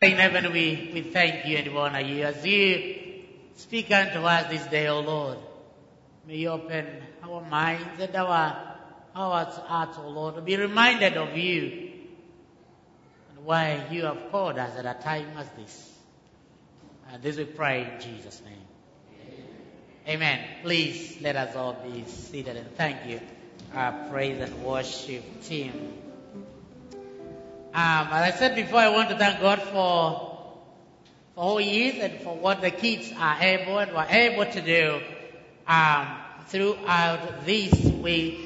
In heaven, we, we thank you and honor you as you speak unto us this day, O Lord. May you open our minds and our, our hearts, O Lord, to be reminded of you and why you have called us at a time as this. And this we pray in Jesus' name. Amen. Please let us all be seated and thank you, our praise and worship team. Um, as I said before, I want to thank God for, for who He is and for what the kids are able and were able to do um, throughout this week.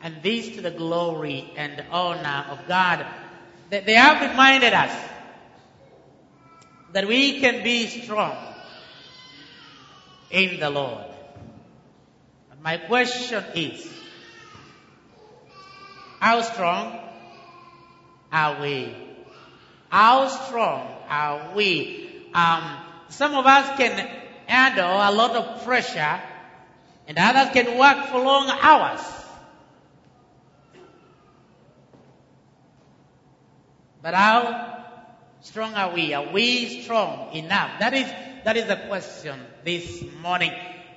And this to the glory and honor of God. They, they have reminded us that we can be strong in the Lord. And my question is, how strong are we? How strong are we? Um, some of us can handle a lot of pressure and others can work for long hours. But how strong are we? Are we strong enough? That is, that is the question this morning.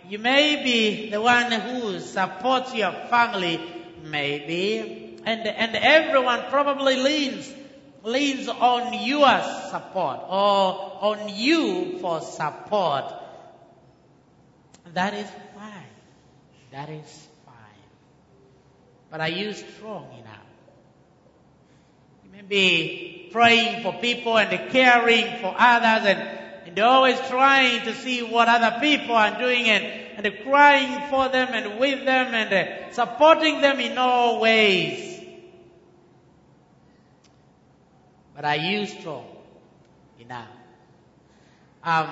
You may be the one who supports your family, maybe, and, and everyone probably leans, leans on your support or on you for support. That is fine. That is fine. But are you strong enough? You may be praying for people and caring for others and, and always trying to see what other people are doing and, and crying for them and with them and uh, supporting them in all ways. But are you strong enough? Um,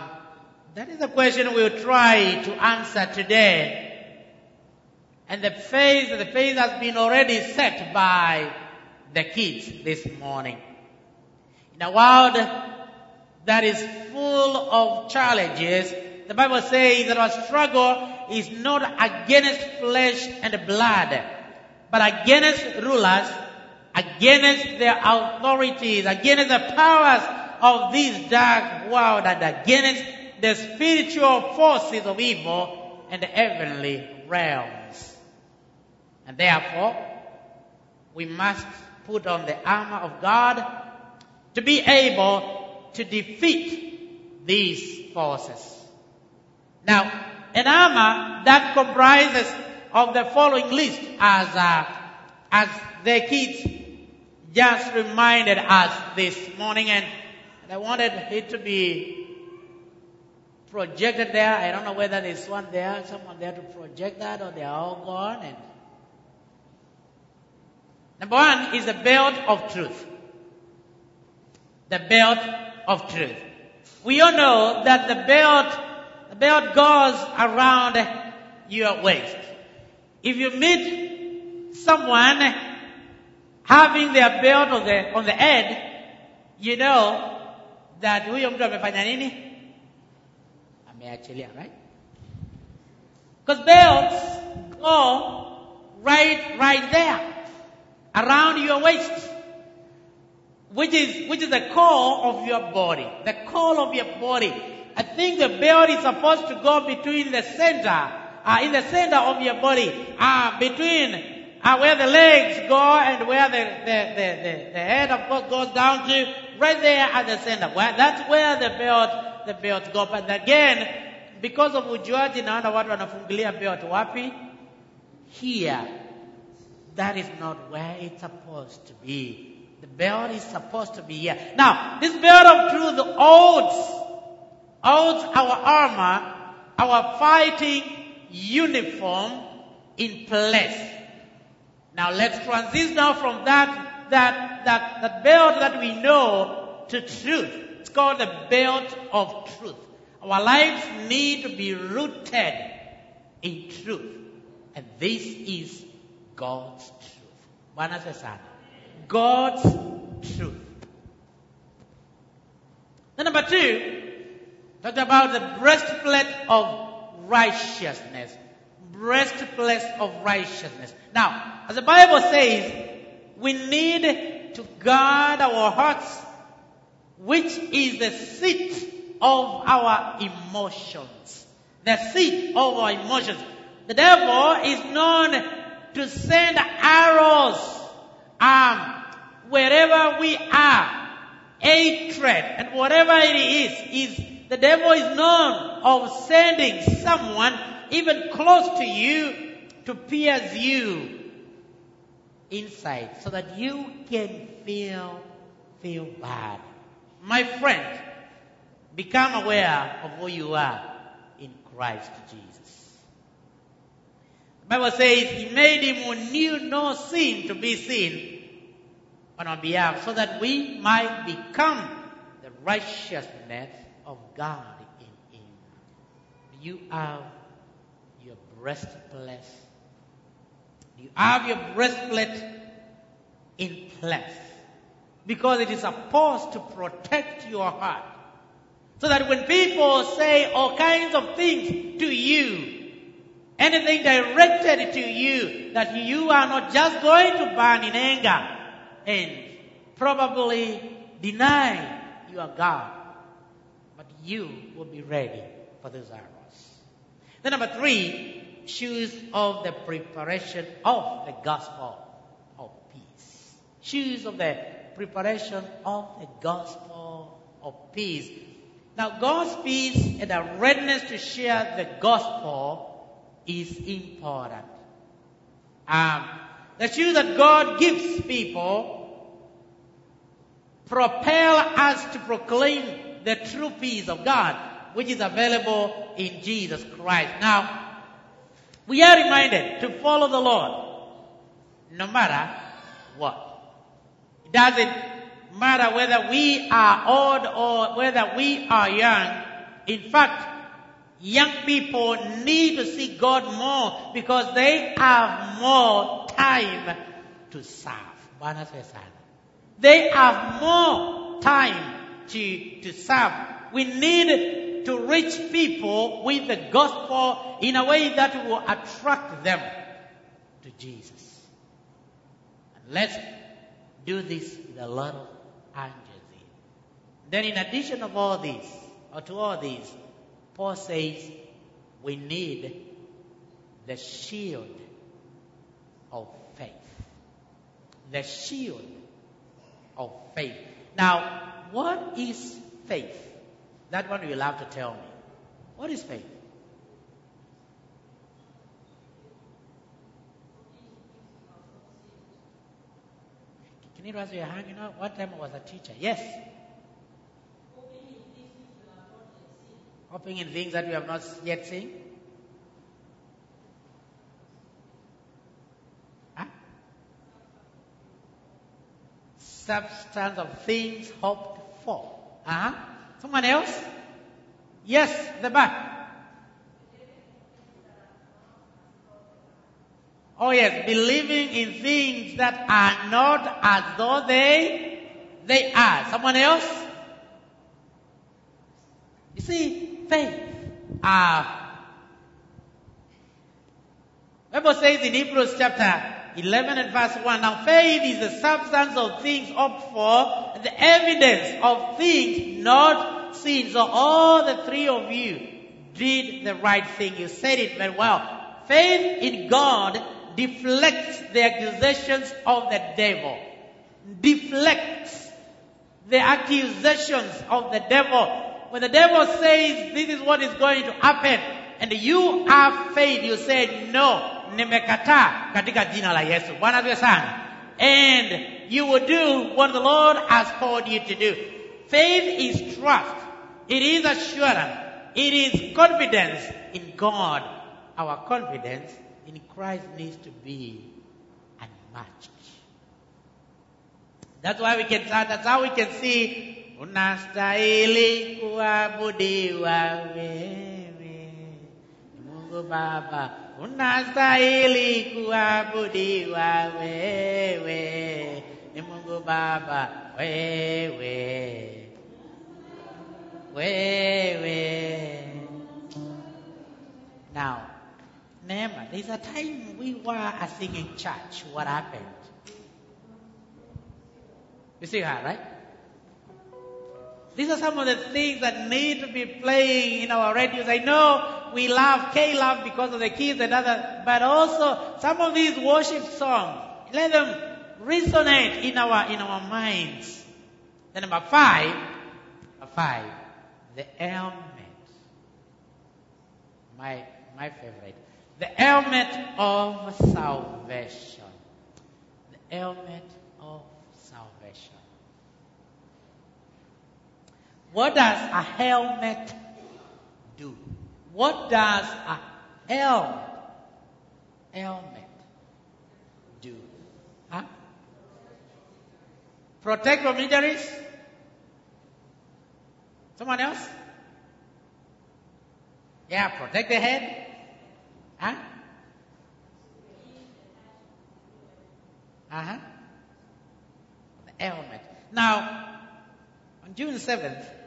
that is a question we'll try to answer today. And the phase, the phase has been already set by the kids this morning. In a world that is full of challenges, the Bible says that our struggle is not against flesh and blood, but against rulers, against their authorities, against the powers of this dark world, and against the spiritual forces of evil and the heavenly realms. And therefore, we must put on the armor of God to be able to defeat these forces. Now, an armor that comprises of the following list as, uh, as the kids just reminded us this morning and, I wanted it to be projected there. I don't know whether there's one there, someone there to project that or they're all gone and Number one is the belt of truth. The belt of truth. We all know that the belt, the belt goes around your waist. If you meet someone having their belt on the, on the head, you know that huyo mtu amefanya nini? Ameachilia, right? Because belts go right, right there around your waist, which is, which is the core of your body. The core of your body. I think the belt is supposed to go between the center, uh, in the center of your body, uh, between uh, where the legs go and where the, the, the, the, the head of course goes down to, right there at the center. Where, that's where the belt, the belt go. But again, because of ujuaji naona watu wanafungilia belt wapi? Here. That is not where it's supposed to be. The belt is supposed to be here. Now, this belt of truth holds, holds our armor, our fighting uniform in place. Now let's transition now from that, that, that, that belt that we know to truth. It's called the belt of truth. Our lives need to be rooted in truth. And this is God's truth. God's truth. Then number two, talked about the breastplate of righteousness. Breastplate of righteousness. Now, as the Bible says, we need to guard our hearts which is the seat of our emotions. The seat of our emotions. The devil is known to send arrows um, wherever we are, hatred and whatever it is, is the devil is known of sending someone even close to you to pierce you inside so that you can feel feel bad. My friend, become aware of who you are in Christ Jesus. The Bible says he made him who knew no sin to be sin on our behalf so that we might become the righteousness of God in him. You have breastplate? You have your breastplate in place? Because it is supposed to protect your heart. So that when people say all kinds of things to you, anything directed to you, that you are not just going to burn in anger and probably deny your God, but you will be ready for those arrows. Then number three, shoes of the preparation of the gospel of peace. Shoes of the preparation of the gospel of peace. Now, God's peace and a readiness to share the gospel is important. Um, the shoes that God gives people propel us to proclaim the true peace of God, which is available in Jesus Christ. Now, we are reminded to follow the Lord no matter what. It doesn't matter whether we are old or whether we are young. In fact, young people need to see God more because they have more time to serve. They have more time to, to serve. We need to reach people with the gospel in a way that will attract them to Jesus. And let's do this with a lot of urgency. Then in addition of all this, or to all this, Paul says we need the shield of faith. The shield of faith. Now, what is faith? That one you'll have to tell me. What is faith? Can you raise your hand? You know, one time I was a teacher. Yes. Hoping in things that we have not yet seen. Huh? Substance of things hoped for. Uh-huh. Someone else? Yes, the back. Oh yes, believing in things that are not as though they they are. Someone else? You see, faith. Uh, Bible says in Hebrews chapter 11 and verse 1, now faith is the substance of things hoped for, the evidence of things not seen. So all the three of you did the right thing. You said it very well. Faith in God deflects the accusations of the devil. Deflects the accusations of the devil. When the devil says this is what is going to happen, and you have faith, you say no, nimekataa katika jina la Yesu. Bwana asifiwe sana. And you will do what the Lord has called you to do. Faith is trust. It is assurance. It is confidence in God. Our confidence in Christ needs to be unmatched. That's why we can, that's how we can see, unastahili kuabudiwa wewe, Mungu Baba, unastahili kuabudiwa wewe, ni Mungu Baba, wewe, wewe. Now, remember, there's a time we were a singing church. What happened? You see her, right? These are some of the things that need to be playing in our radios. I know we love K-Love because of the kids and other, but also some of these worship songs, let them resonate in our, in our minds. Then number five, number five, the helmet. My, my favorite. The helmet of salvation. The helmet of salvation. What does a helmet do? What does a helmet, helmet do? Huh? Protect from injuries? Someone else? Yeah, protect the head. Huh? Uh huh. The helmet. Now, on June 7th, was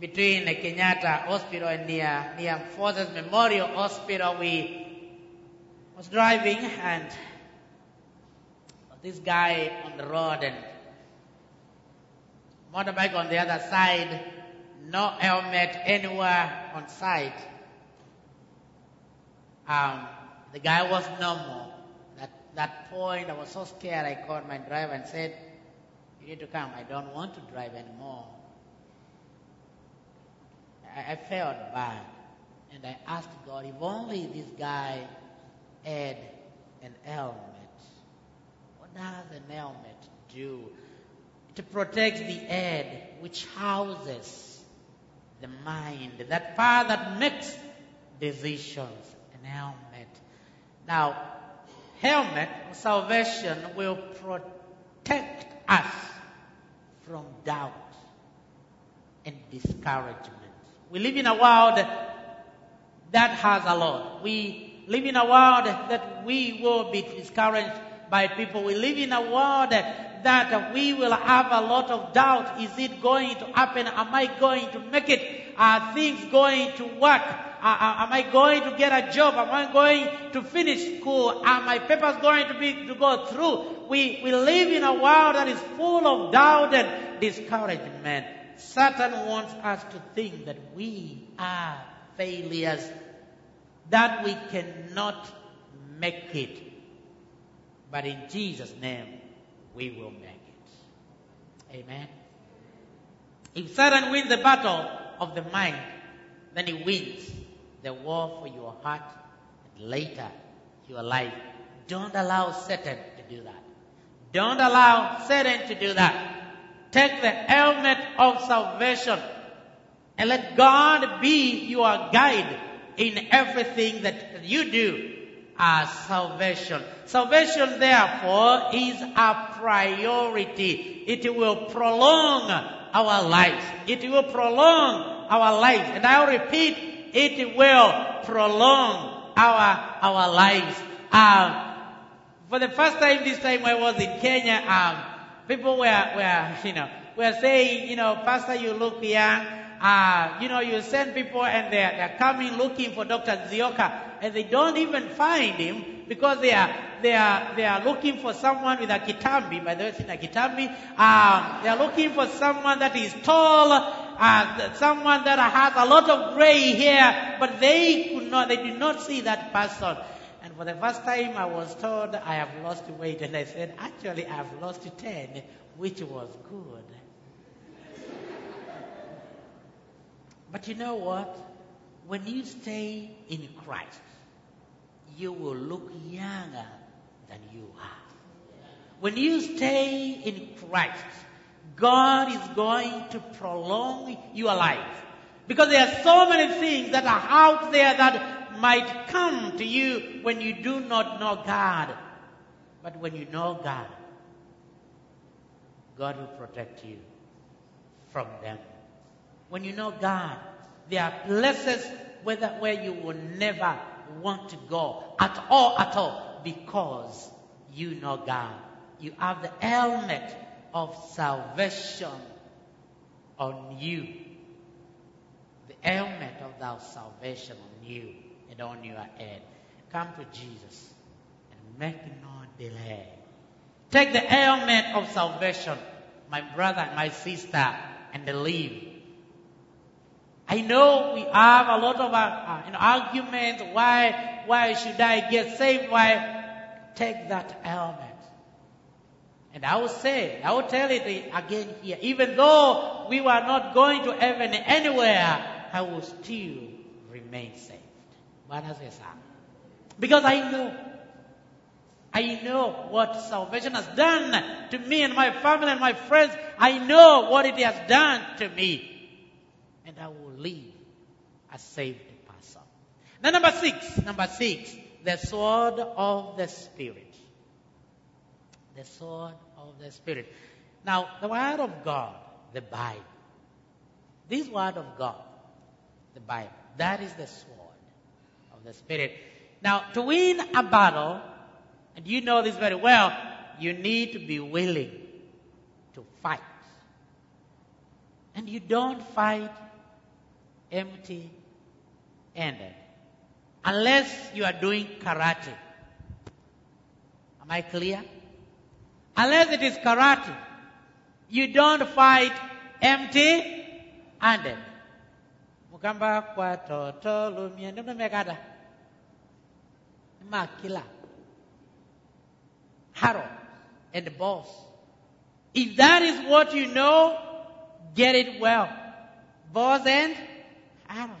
between the Kenyatta Hospital and near, near Forces Memorial Hospital. We was driving and this guy on the road and motorbike on the other side, no helmet anywhere on site. Um, the guy was normal. At that point, I was so scared. I called my driver and said, "You need to come. I don't want to drive anymore." I, I felt bad. And I asked God, if only this guy had an helmet. What does an helmet do? It protects the head, which houses the mind, that part that makes decisions. An helmet. Now, helmet of salvation will protect us from doubt and discouragement. We live in a world that has a lot. We live in a world that we will be discouraged by people. We live in a world that, we will have a lot of doubt. Is it going to happen? Am I going to make it? Are things going to work? am I going to get a job? Am I going to finish school? Are my papers going to be to go through? We we live in a world that is full of doubt and discouragement. Satan wants us to think that we are failures, that we cannot make it. But in Jesus' name, we will make it. Amen. If Satan wins the battle of the mind, then he wins the war for your heart and later your life. Don't allow Satan to do that. Don't allow Satan to do that. Take the helmet of salvation and let God be your guide in everything that you do as salvation. Salvation therefore is a priority. It will prolong our lives. It will prolong our lives. And I'll repeat, it will prolong our, our lives. Um, for the first time this time I was in Kenya, um, people were, were, you know, were saying, you know, Pastor, you look young. Uh, you know, you send people and they're, they're coming looking for Dr. Nzioka and they don't even find him because they are, they are, they are looking for someone with a kitambi. By the way, it's in a kitambi. Um, they are looking for someone that is tall, uh, someone that has a lot of gray hair, but they could not, they did not see that person. For the first time, I was told I have lost weight, and I said, actually, I have lost 10, which was good. but you know what? When you stay in Christ, you will look younger than you are. When you stay in Christ, God is going to prolong your life. Because there are so many things that are out there that might come to you when you do not know God. But when you know God, God will protect you from them. When you know God, there are places where, where you will never want to go at all, at all, because you know God. You have the helmet of salvation on you. The helmet of thy salvation on you and on your head. Come to Jesus and make no delay. Take the helmet of salvation. My brother and my sister, and live. I know we have a lot of uh, uh, you know, arguments. Why, why should I get saved? Why take that element? And I will say, I will tell it again here. Even though we were not going to heaven anywhere, I will still remain saved. Because I know I know what salvation has done to me and my family and my friends. I know what it has done to me. And I will live a saved person. Now number six, number six, the sword of the Spirit. The sword of the Spirit. Now, the Word of God, the Bible. This Word of God, the Bible, that is the sword the Spirit. Now, to win a battle, and you know this very well, you need to be willing to fight. And you don't fight empty handed unless you are doing karate. Am I clear? Unless it is karate, you don't fight empty handed. Mukamba kwa toto. Makila. Harold and the boss. If that is what you know, get it well. Boss and Harold.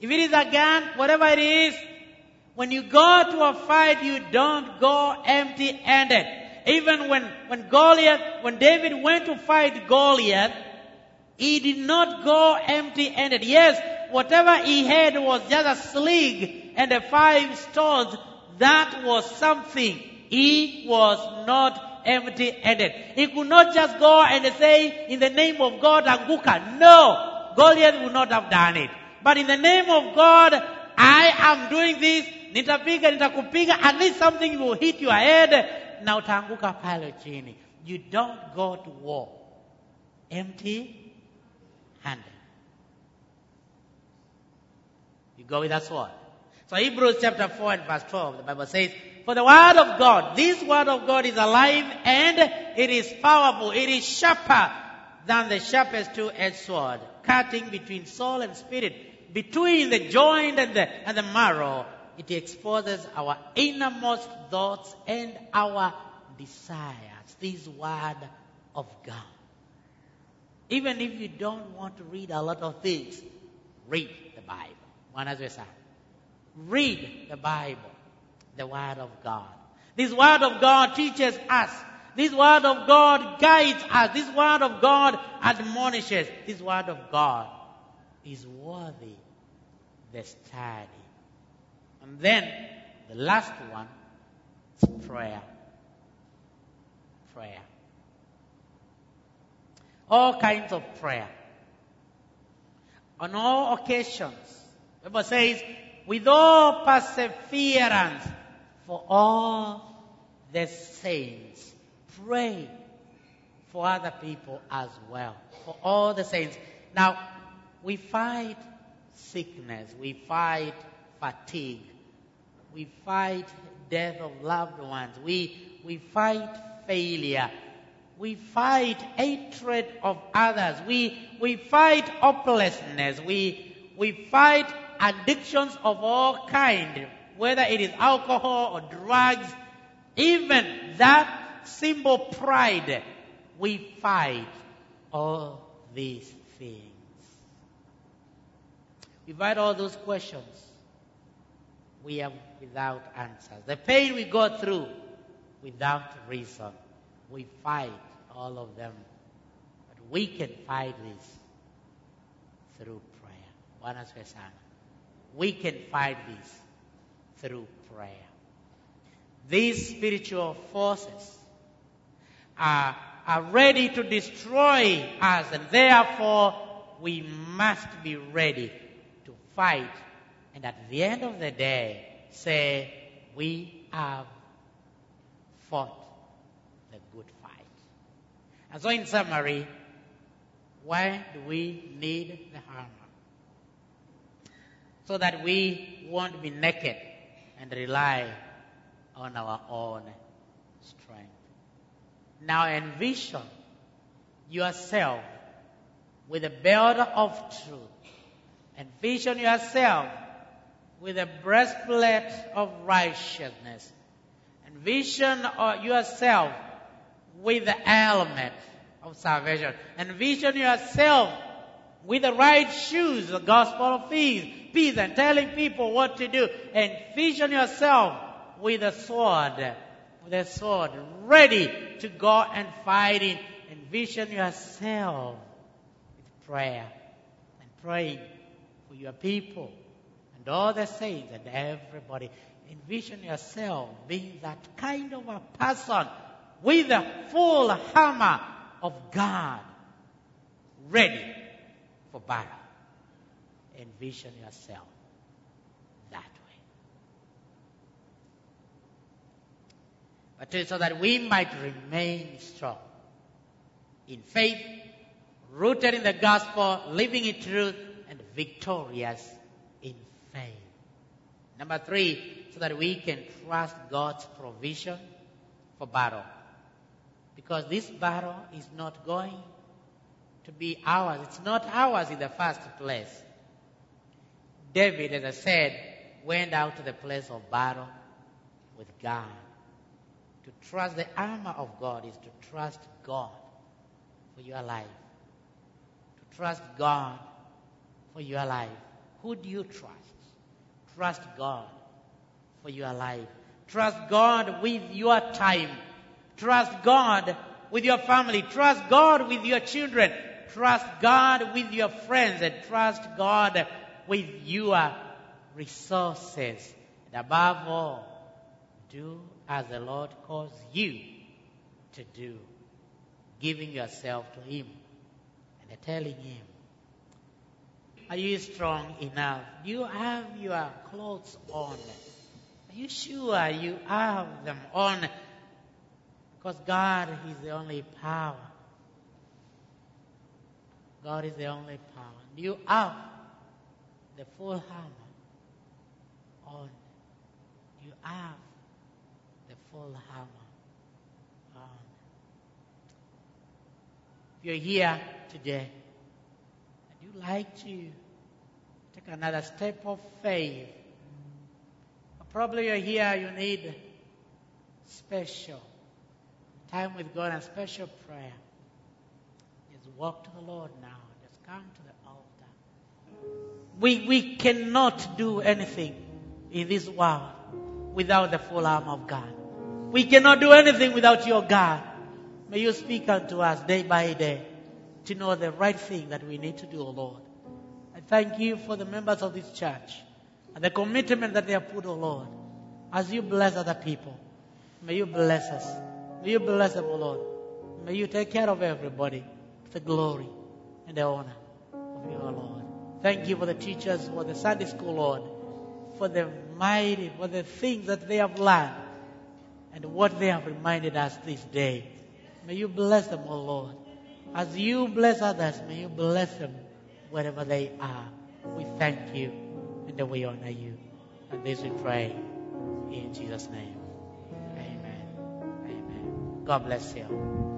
If it is a gun, whatever it is, when you go to a fight, you don't go empty handed. Even when, when Goliath, when David went to fight Goliath, he did not go empty handed. Yes, whatever he had was just a sling and a five stones. That was something. He was not empty-handed. He could not just go and say, in the name of God, Anguka. No, Goliath would not have done it. But in the name of God, I am doing this. Nitapiga, nitakupiga. At least something will hit your head. Na utaanguka pale. You don't go to war empty-handed. You go with a sword. So Hebrews chapter 4 and verse 12, the Bible says, For the word of God, this word of God is alive and it is powerful. It is sharper than the sharpest two-edged sword, cutting between soul and spirit, between the joint and the, and the marrow. It exposes our innermost thoughts and our desires. This word of God. Even if you don't want to read a lot of things, read the Bible. One as we say. Read the Bible, the Word of God. This Word of God teaches us. This Word of God guides us. This Word of God admonishes. This Word of God is worthy the study. And then the last one is prayer. Prayer. All kinds of prayer. On all occasions. Bible says, with all perseverance for all the saints. Pray for other people as well. For all the saints. Now, we fight sickness. We fight fatigue. We fight death of loved ones. We, we fight failure. We fight hatred of others. We, we fight hopelessness. We, we fight addictions of all kind, whether it is alcohol or drugs, even that simple pride, we fight all these things. We fight all those questions. We are without answers. The pain we go through without reason. We fight all of them. But we can fight this through prayer. Bwana sana. We can fight this through prayer. These spiritual forces are, are ready to destroy us and therefore we must be ready to fight and at the end of the day say we have fought the good fight. And so in summary, why do we need the armor? So that we won't be naked and rely on our own strength. Now envision yourself with a belt of truth. Envision yourself with a breastplate of righteousness. Envision uh, yourself with the helmet of salvation. And vision yourself with the right shoes, the gospel of peace, peace and telling people what to do. And vision yourself with a sword, with a sword, ready to go and fight it. And vision yourself with prayer and praying for your people and all the saints and everybody. Envision yourself being that kind of a person with the full hammer of God ready for battle. Envision yourself that way. But so that we might remain strong in faith, rooted in the gospel, living in truth, and victorious in faith. Number three, so that we can trust God's provision for battle. Because this battle is not going to be ours. It's not ours in the first place. David, as I said, went out to the place of battle with God. To trust the armor of God is to trust God for your life. To trust God for your life. Who do you trust? Trust God for your life. Trust God with your time. Trust God with your family. Trust God with your children. Trust God with your friends. And trust God with your resources. And above all, do as the Lord calls you to do. Giving yourself to Him and telling Him, Are you strong enough? Do you have your clothes on? Are you sure you have them on? Because God is the only power. God is the only power. You have the full hammer on. You have the full hammer on. If you're here today and you like to take another step of faith, probably you're here, you need special time with God and special prayer. Walk to the Lord now. Just come to the altar. We, we cannot do anything in this world without the full arm of God. We cannot do anything without your God. May you speak unto us day by day to know the right thing that we need to do, O Lord. I thank you for the members of this church and the commitment that they have put, O Lord. As you bless other people, may you bless us. May you bless them, O Lord. May you take care of everybody. The glory and the honor of your Lord. Thank you for the teachers, for the Sunday school, Lord, for the mighty, for the things that they have learned and what they have reminded us this day. May you bless them, O Lord. As you bless others, may you bless them wherever they are. We thank you and we honor you. And this we pray in Jesus' name. Amen. Amen. God bless you.